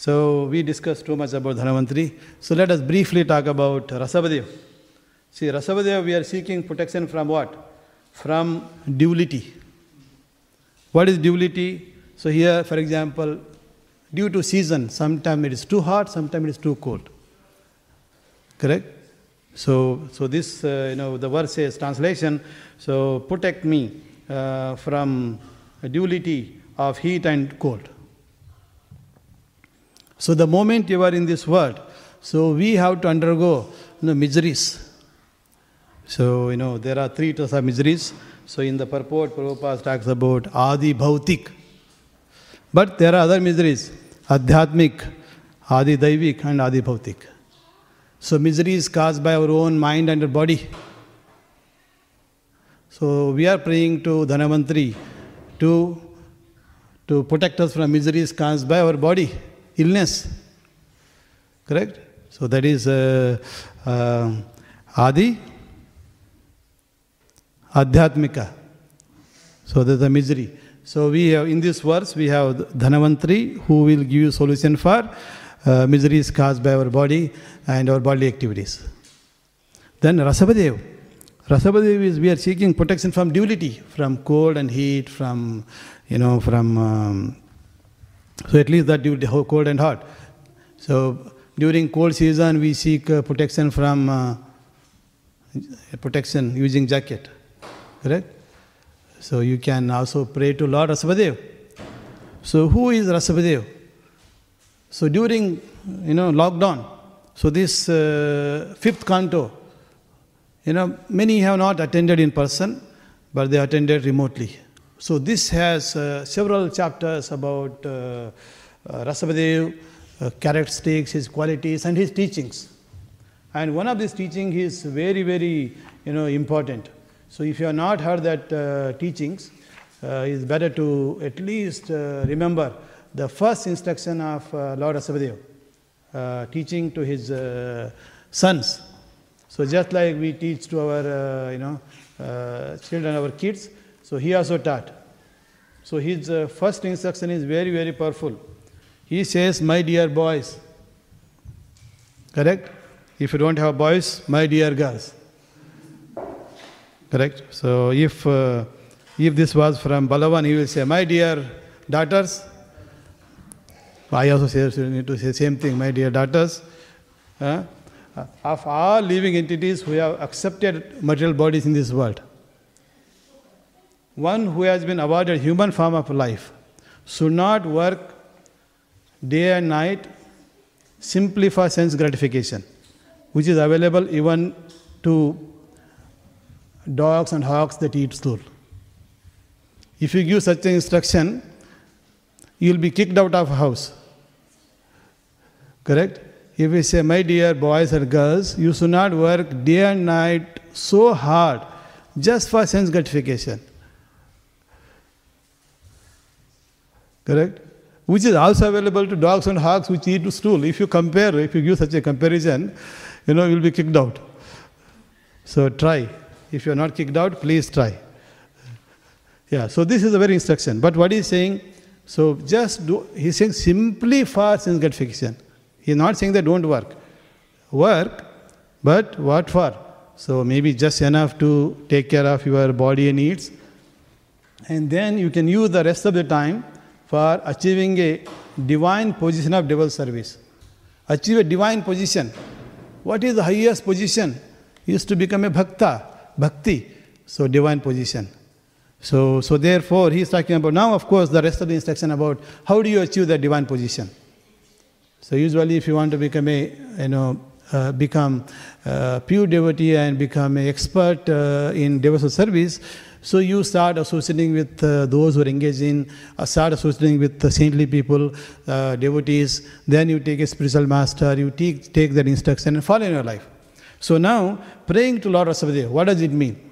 So we discussed too much about Dhanavantari. So let us briefly talk about Rishabhadev. See, Rishabhadev, we are seeking protection from what? From duality. What is duality? So here, for example, due to season, sometimes it is too hot, sometimes it is too cold. Correct? So, so this, uh, you know, the verse says, translation, so protect me uh, from duality of heat and cold. So the moment you are in this world, so we have to undergo you know, miseries. So, you know, there are three types of miseries. So in the purport, Prabhupada talks about Adi Bhautik. But there are other miseries, Adhyatmik, Adi Daivik and Adi Bhautik. So misery is caused by our own mind and our body. So we are praying to Dhanavantari to, to protect us from miseries caused by our body illness. Correct? So that is uh, uh, Adi, Adhyatmika. So there's a misery. So we have in this verse we have Dhanavantri who will give you solution for uh, miseries caused by our body and our bodily activities. Then Rishabhadev. Rishabhadev is we are seeking protection from duality, from cold and heat, from you know, from um, so at least that you during cold and hot. So during cold season, we seek uh, protection from uh, protection using jacket. Correct? So you can also pray to Lord Rishabhadev. So who is Rishabhadev? So during you know lockdown, so this uh, fifth canto, you know many have not attended in person, but they attended remotely. So this has uh, several chapters about uh, uh, Rishabhadev, uh, characteristics, his qualities, and his teachings. And one of these teaching is very, very you know, important. So if you have not heard that uh, teachings, it's better to at least remember the first instruction of Lord Rishabhadeva, uh, teaching to his sons. So just like we teach to our, uh, you know, uh, children, our kids, so he also taught. So his uh, first instruction is very, very powerful. He says, "My dear boys." Correct? If you don't have boys, my dear girls. Correct? So if uh, if this was from Balavan, he will say, "My dear daughters." I also say, need to say same thing, my dear daughters. Of all living entities who have accepted material bodies in this world, one who has been awarded human form of life should not work day and night simply for sense gratification, which is available even to dogs and hogs that eat stool. If you give such an instruction, you will be kicked out of house. Correct? If we say, my dear boys and girls, you should not work day and night so hard just for sense gratification. Correct? Which is also available to dogs and hogs which eat to stool. If you compare, if you give such a comparison, you know, you'll be kicked out. So try. If you're not kicked out, please try. Yeah, so this is a very instruction. But what he's saying, so just do, he's saying simply for sense gratification. He's not saying that don't work. Work, but what for? So maybe just enough to take care of your body needs. And then you can use the rest of the time for achieving a divine position of devil service. Achieve a divine position. What is the highest position? Is to become a bhakta, bhakti. So divine position. So, so therefore, he is talking about now, of course, the rest of the instruction about how do you achieve that divine position. So usually, if you want to become a, you know, uh, become uh, pure devotee and become an expert uh, in devotional service, so you start associating with uh, those who are engaged in, uh, start associating with the saintly people, uh, devotees. Then you take a spiritual master, you take, take that instruction and follow in your life. So now, praying to Lord Rishabhadeva, what does it mean?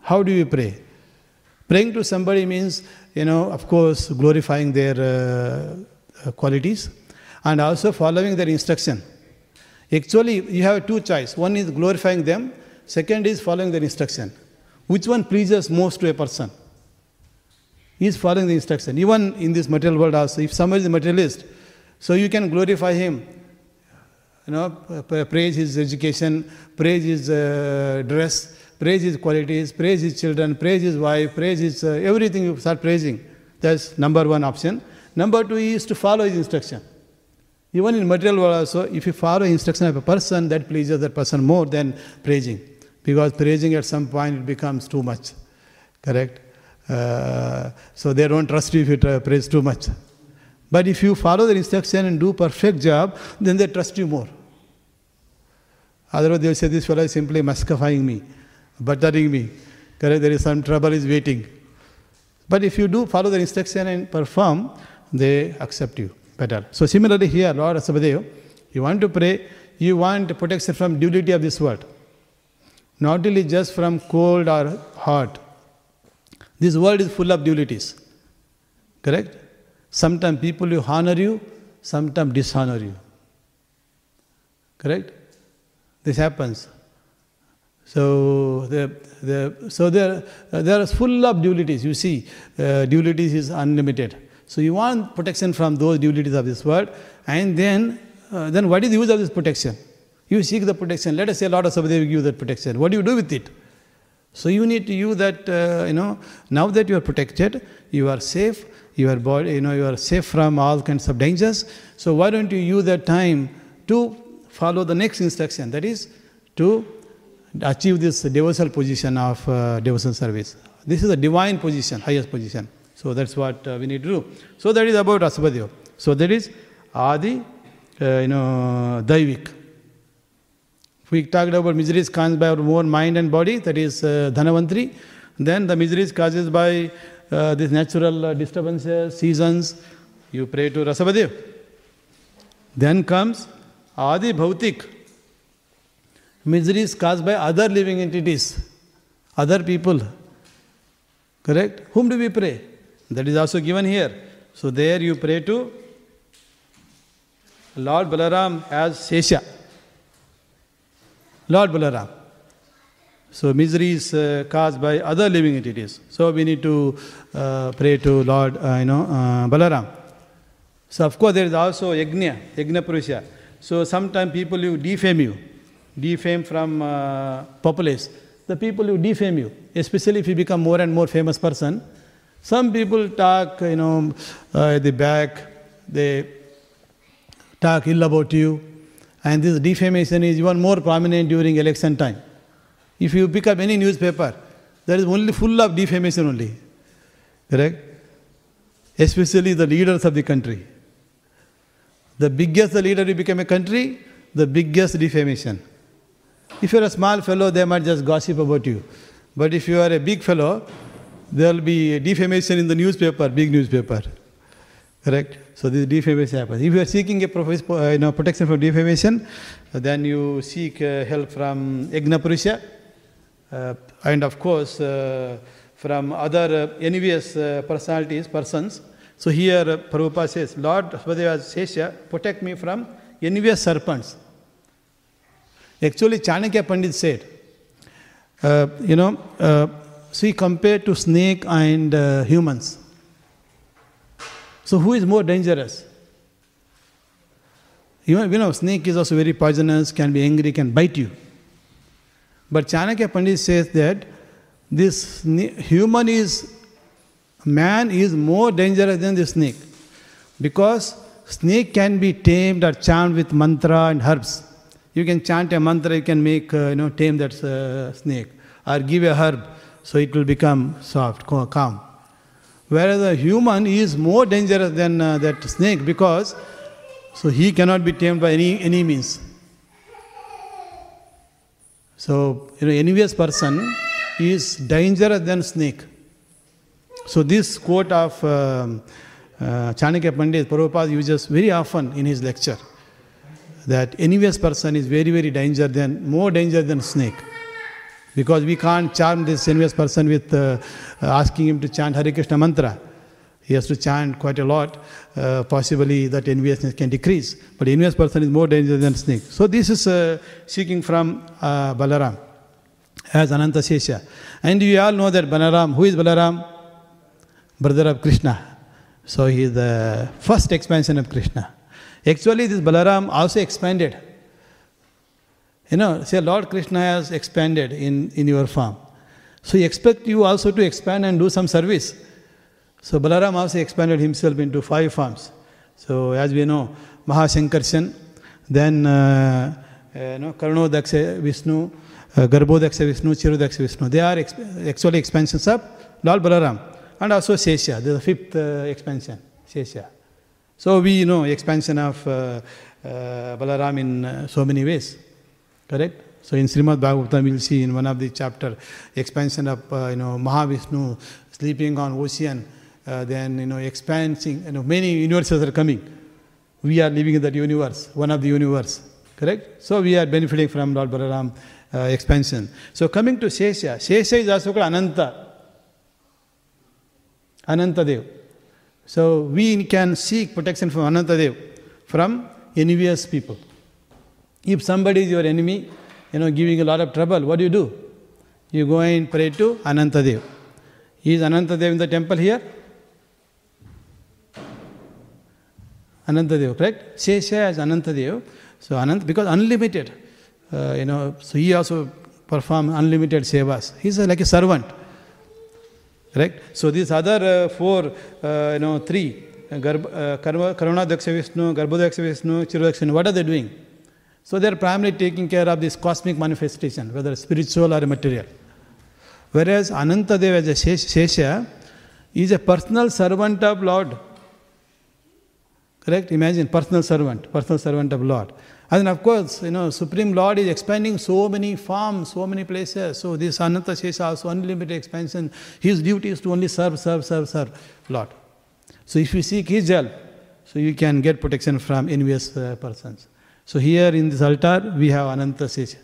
How do you pray? Praying to somebody means, you know, of course, glorifying their uh, qualities and also following their instruction. Actually, you have two choice. One is glorifying them, second is following their instruction. Which one pleases most to a person? He is following the instruction. Even in this material world also, if somebody is a materialist, so you can glorify him. You know, praise his education, praise his uh, dress, praise his qualities, praise his children, praise his wife, praise his uh, everything you start praising. That's number one option. Number two is to follow his instruction. Even in material world also, if you follow instruction of a person, that pleases that person more than praising. Because praising at some point it becomes too much. Correct? Uh, so they don't trust you if you praise too much. But if you follow the instruction and do perfect job, then they trust you more. Otherwise they will say, this fellow is simply maskifying me, buttering me. Correct? There is some trouble is waiting. But if you do follow the instruction and perform, they accept you better. So similarly here, Lord Rishabhadeva, you want to pray, you want protection from duality of this world. Not only just from cold or hot. This world is full of dualities. Correct? Sometimes people will honor you, sometimes dishonor you. Correct? This happens. So, the, the, so there, there is full of dualities. You see, uh, dualities is unlimited. So you want protection from those dualities of this world, and then, uh, then what is the use of this protection? You seek the protection. Let us say Lord Rishabhadeva give you that protection. What do you do with it? So you need to use that, uh, you know, now that you are protected, you are safe, your body, you know, you are safe from all kinds of dangers. So why don't you use that time to follow the next instruction? That is to achieve this devotional position of uh, devotional service. This is a divine position, highest position. So that's what uh, we need to do. So that is about Rishabhadeva. So that is Adi, uh, you know, Daivik. We talked about miseries caused by our own mind and body, that is uh, Dhanavantri. Then the miseries caused by uh, these natural uh, disturbances, seasons. You pray to Rishabhadeva. Then comes Adi Bhautik, miseries caused by other living entities, other people. Correct? Whom do we pray? That is also given here. So there you pray to Lord Balaram as Sesha. Lord Balaram. So misery is uh, caused by other living entities. So we need to uh, pray to Lord, uh, you know, uh, Balaram. So of course there is also Yajna, Yajna Purusha. So sometimes people who defame you, defame from uh, populace, the people who defame you, especially if you become more and more famous person, some people talk, you know, uh, at the back, they talk ill about you, and this defamation is even more prominent during election time. If you pick up any newspaper, there is only full of defamation only. Correct? Especially the leaders of the country. The biggest the leader you become a country, the biggest defamation. If you're a small fellow, they might just gossip about you. But if you are a big fellow, there will be defamation in the newspaper, big newspaper. Correct? So this defamation happens. If you are seeking a uh, you know, protection from defamation, then you seek uh, help from Yajna uh, and of course uh, from other uh, envious personalities, persons. So here Prabhupada says, Lord Baladeva Sesha, protect me from envious serpents. Actually, Chanakya Pandit said, uh, you know, uh, see, compared to snake and uh, humans, so who is more dangerous? Even, you know, snake is also very poisonous, can be angry, can bite you. But Chanakya Pandit says that this human is, man is more dangerous than the snake. Because snake can be tamed or charmed with mantra and herbs. You can chant a mantra, you can make, uh, you know, tame that uh, snake. Or give a herb, so it will become soft, calm. Whereas a human is more dangerous than uh, that snake because so he cannot be tamed by any, any means. So, you know, envious person is dangerous than snake. So this quote of um, uh, Chanakya Pandit, Prabhupada uses very often in his lecture, that envious person is very, very dangerous than, more dangerous than snake. Because we can't charm this envious person with uh, asking him to chant Hare Krishna mantra. He has to chant quite a lot. Uh, possibly that enviousness can decrease. But envious person is more dangerous than snake. So this is uh, seeking from uh, Balaram as Ananta. And you all know that Balaram, who is Balaram? Brother of Krishna. So he is the first expansion of Krishna. Actually, this Balaram also expanded. You know, say Lord Krishna has expanded in, in your farm. So he expects you also to expand and do some service. So Balaram also expanded himself into five farms. So as we know, Mahashankarshan, then uh, uh, you know, Karanodaksha Vishnu, uh, Garbhodaksha Vishnu, Kshirodaksha Vishnu. They are exp- actually expansions of Lord Balaram. And also Shesha, the fifth uh, expansion, Shesha. So we know expansion of uh, uh, Balaram in uh, so many ways. Correct? So in Srimad Bhagavatam, we'll see in one of the chapter expansion of uh, you know Mahavishnu sleeping on ocean uh, then you know expanding, you know many universes are coming. We are living in that universe, one of the universe, correct? So we are benefiting from Lord Balaram uh, expansion. So coming to Shesha, Shesha is also called Ananta. Ananta Dev. So we can seek protection from Ananta Dev, from envious people. If somebody is your enemy, you know, giving a lot of trouble, what do you do? You go and pray to Ananta Dev. Is Ananta Dev in the temple here? Anantadev, correct? Shesha as Anantadev. So Anant, because unlimited, uh, you know, so he also perform unlimited sevas. He's like a servant, correct? So these other uh, four, uh, you know, three, uh, Karuna Daksha Vishnu, Garbhodaksha Vishnu, Kshirodaksha what are they doing? So they are primarily taking care of this cosmic manifestation, whether spiritual or material. Whereas Anantadev as a Shesha is a personal servant of Lord. Correct? Imagine personal servant, personal servant of Lord. And of course, you know, Supreme Lord is expanding so many farms, so many places. So this Ananta Shesha also unlimited expansion. His duty is to only serve, serve, serve, serve Lord. So if you seek his help, so you can get protection from envious uh, persons. So here in this altar we have Ananta Sesha.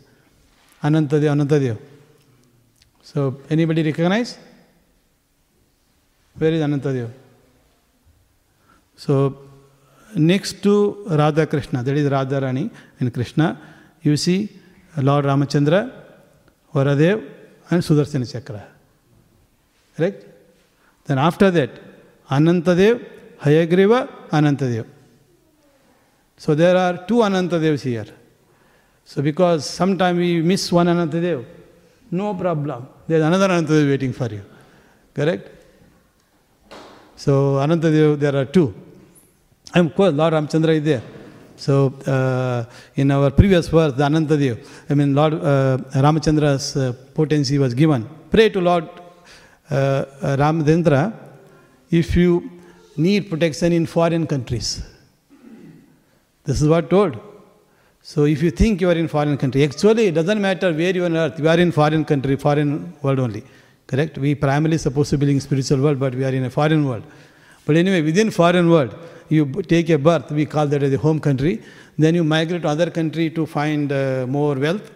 Anantadev, Anantadev. So anybody recognize? Where is Anantadev? So next to Radha Krishna, that is Radharani and Krishna, you see Lord Ramachandra, Varadev and Sudarsana Chakra. Correct? Then after that, Anantadev, Hayagriva, Anantadev. So there are two Anantadevs here. So because sometime we miss one Anantadev, no problem. There's another Anantadev waiting for you. Correct? So Anantadev, there are two. Of course, Lord Ramchandra is there. So uh, in our previous verse, the Anantadev, I mean Lord uh, Ramachandra's uh, potency was given. Pray to Lord uh, if you need protection in foreign countries. This is what told. So if you think you are in foreign country, actually it doesn't matter where you are on earth, you are in foreign country, foreign world only. Correct? We primarily supposed to be in spiritual world, but we are in a foreign world. But anyway, within foreign world, you take a birth, we call that as a home country. Then you migrate to other country to find uh, more wealth.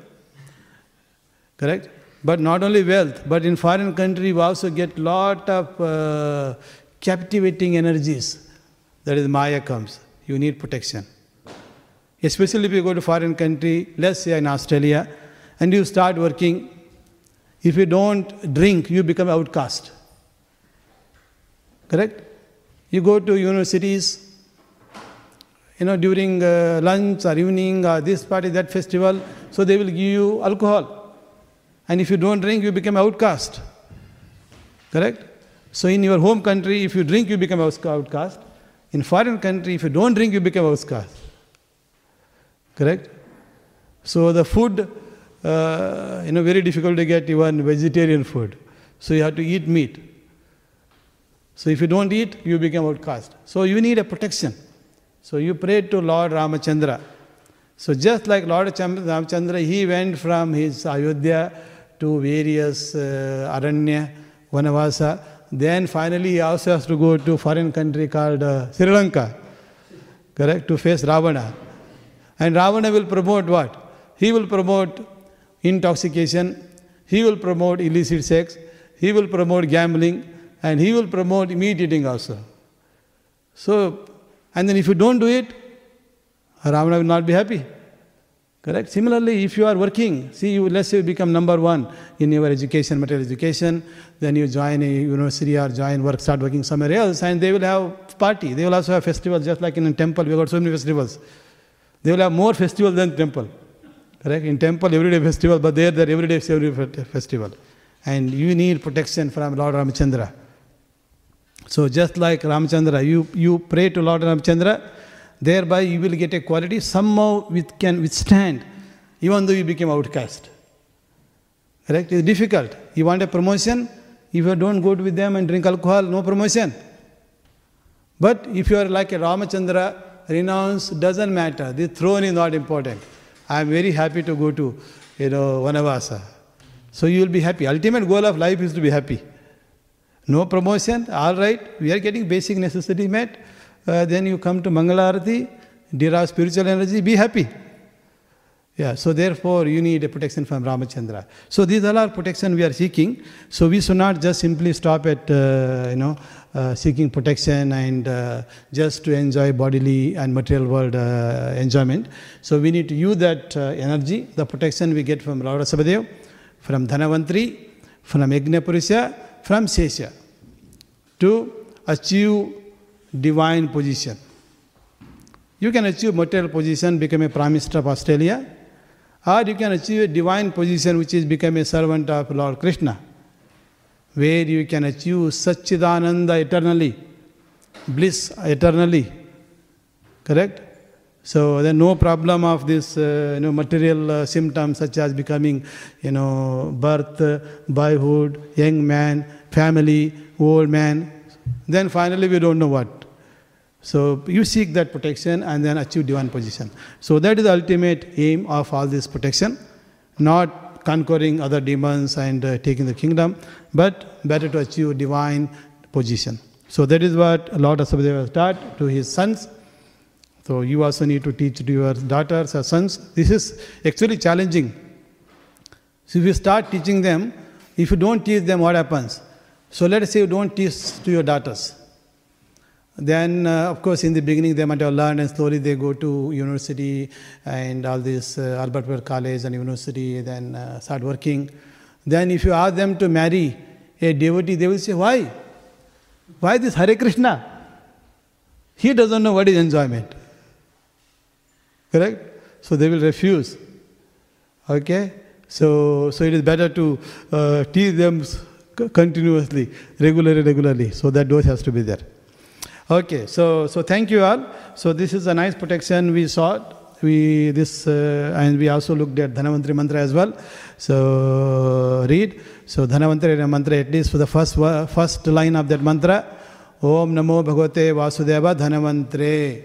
Correct? But not only wealth, but in foreign country you also get lot of uh, captivating energies. That is Maya comes. You need protection. Especially if you go to foreign country, let's say in Australia, and you start working. If you don't drink, you become outcast. Correct? You go to universities, you know, during uh, lunch or evening or this party, that festival, so they will give you alcohol. And if you don't drink, you become outcast. Correct? So in your home country, if you drink, you become outcast. In foreign country, if you don't drink, you become outcast. Correct? So the food, uh, you know, very difficult to get even vegetarian food. So you have to eat meat. So if you don't eat, you become outcast. So you need a protection. So you pray to Lord Ramachandra. So just like Lord Ramachandra, he went from his Ayodhya to various uh, Aranya, Vanavasa. Then finally he also has to go to foreign country called uh, Sri Lanka, correct, to face Ravana. And Ravana will promote what? He will promote intoxication, he will promote illicit sex, he will promote gambling, and he will promote meat eating also. So, and then if you don't do it, Ravana will not be happy. Correct? Similarly, if you are working, see, you, let's say you become number one in your education, material education, then you join a university or join work, start working somewhere else, and they will have party. They will also have festivals, just like in a temple, we got so many festivals. They will have more festivals than temple. Correct? In temple, everyday festival, but there, there everyday festival. And you need protection from Lord Ramachandra. So just like Ramachandra, you, you pray to Lord Ramachandra, thereby you will get a quality somehow which can withstand, even though you became outcast. Correct? It's difficult. You want a promotion, if you don't go with them and drink alcohol, no promotion. But if you are like a Ramachandra, renounce doesn't matter. The throne is not important. I am very happy to go to, you know, Vanavasa. So you will be happy. Ultimate goal of life is to be happy. No promotion, all right, we are getting basic necessity met. Uh, then you come to Mangalarati, derive spiritual energy, be happy. Yeah, so therefore you need a protection from Ramachandra. So these are all protection we are seeking. So we should not just simply stop at, uh, you know, seeking protection and uh, just to enjoy bodily and material world uh, enjoyment. So we need to use that uh, energy, the protection we get from Lord Rishabhadev, from Dhanavantri, from Yajnapurusha, from Sesha to achieve divine position. You can achieve material position, become a Prime Minister of Australia, or you can achieve a divine position which is become a servant of Lord Krishna, where you can achieve Satchidananda eternally, bliss eternally. Correct? So there's no problem of this, uh, you know, material uh, symptoms such as becoming, you know, birth, boyhood, young man, family, old man. Then finally we don't know what. So you seek that protection and then achieve divine position. So that is the ultimate aim of all this protection, not conquering other demons and uh, taking the kingdom, but better to achieve divine position. So that is what Lord Rishabhadeva taught to his sons. So you also need to teach to your daughters or sons. This is actually challenging. So if you start teaching them, if you don't teach them, what happens? So let us say you don't teach to your daughters. Then, uh, of course, in the beginning they might have learned, and slowly they go to university and all this uh, Albert College and university, then uh, start working. Then, if you ask them to marry a devotee, they will say, Why? Why this Hare Krishna? He doesn't know what is enjoyment. Correct? So they will refuse. Okay? So, so it is better to uh, teach them continuously, regularly, regularly. So that dose has to be there. Okay, so so thank you all. So this is a nice protection we saw. We this uh, and we also looked at Dhanvantari mantra as well. So read. So Dhanvantari mantra at least for the first first line of that mantra. Om Namo Bhagavate Vasudeva Dhanavantre.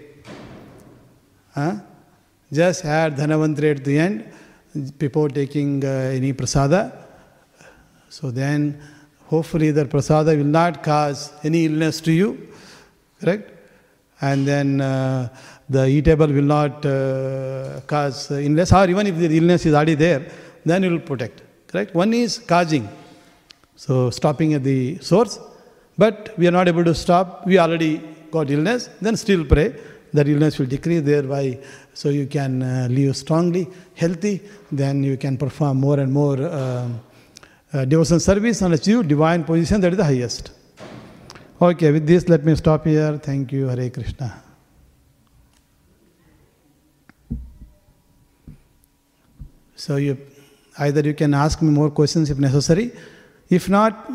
Huh? Just add Dhanavantre at the end before taking uh, any prasada. So then hopefully that prasada will not cause any illness to you. Correct? And then uh, the eatable will not uh, cause illness, or even if the illness is already there, then it will protect. Correct? One is causing, so stopping at the source, but we are not able to stop, we already got illness, then still pray. That illness will decrease thereby, so you can uh, live strongly, healthy, then you can perform more and more uh, uh, devotion service and achieve divine position that is the highest. Okay, with this, let me stop here. Thank you, Hare Krishna. So, you, either you can ask me more questions if necessary. If not,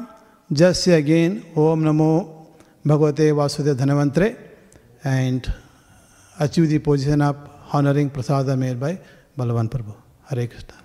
just say again, Om Namo Bhagavate Vasudeva Dhanavantre, and achieve the position of honoring prasada made by Balavan Prabhu. Hare Krishna.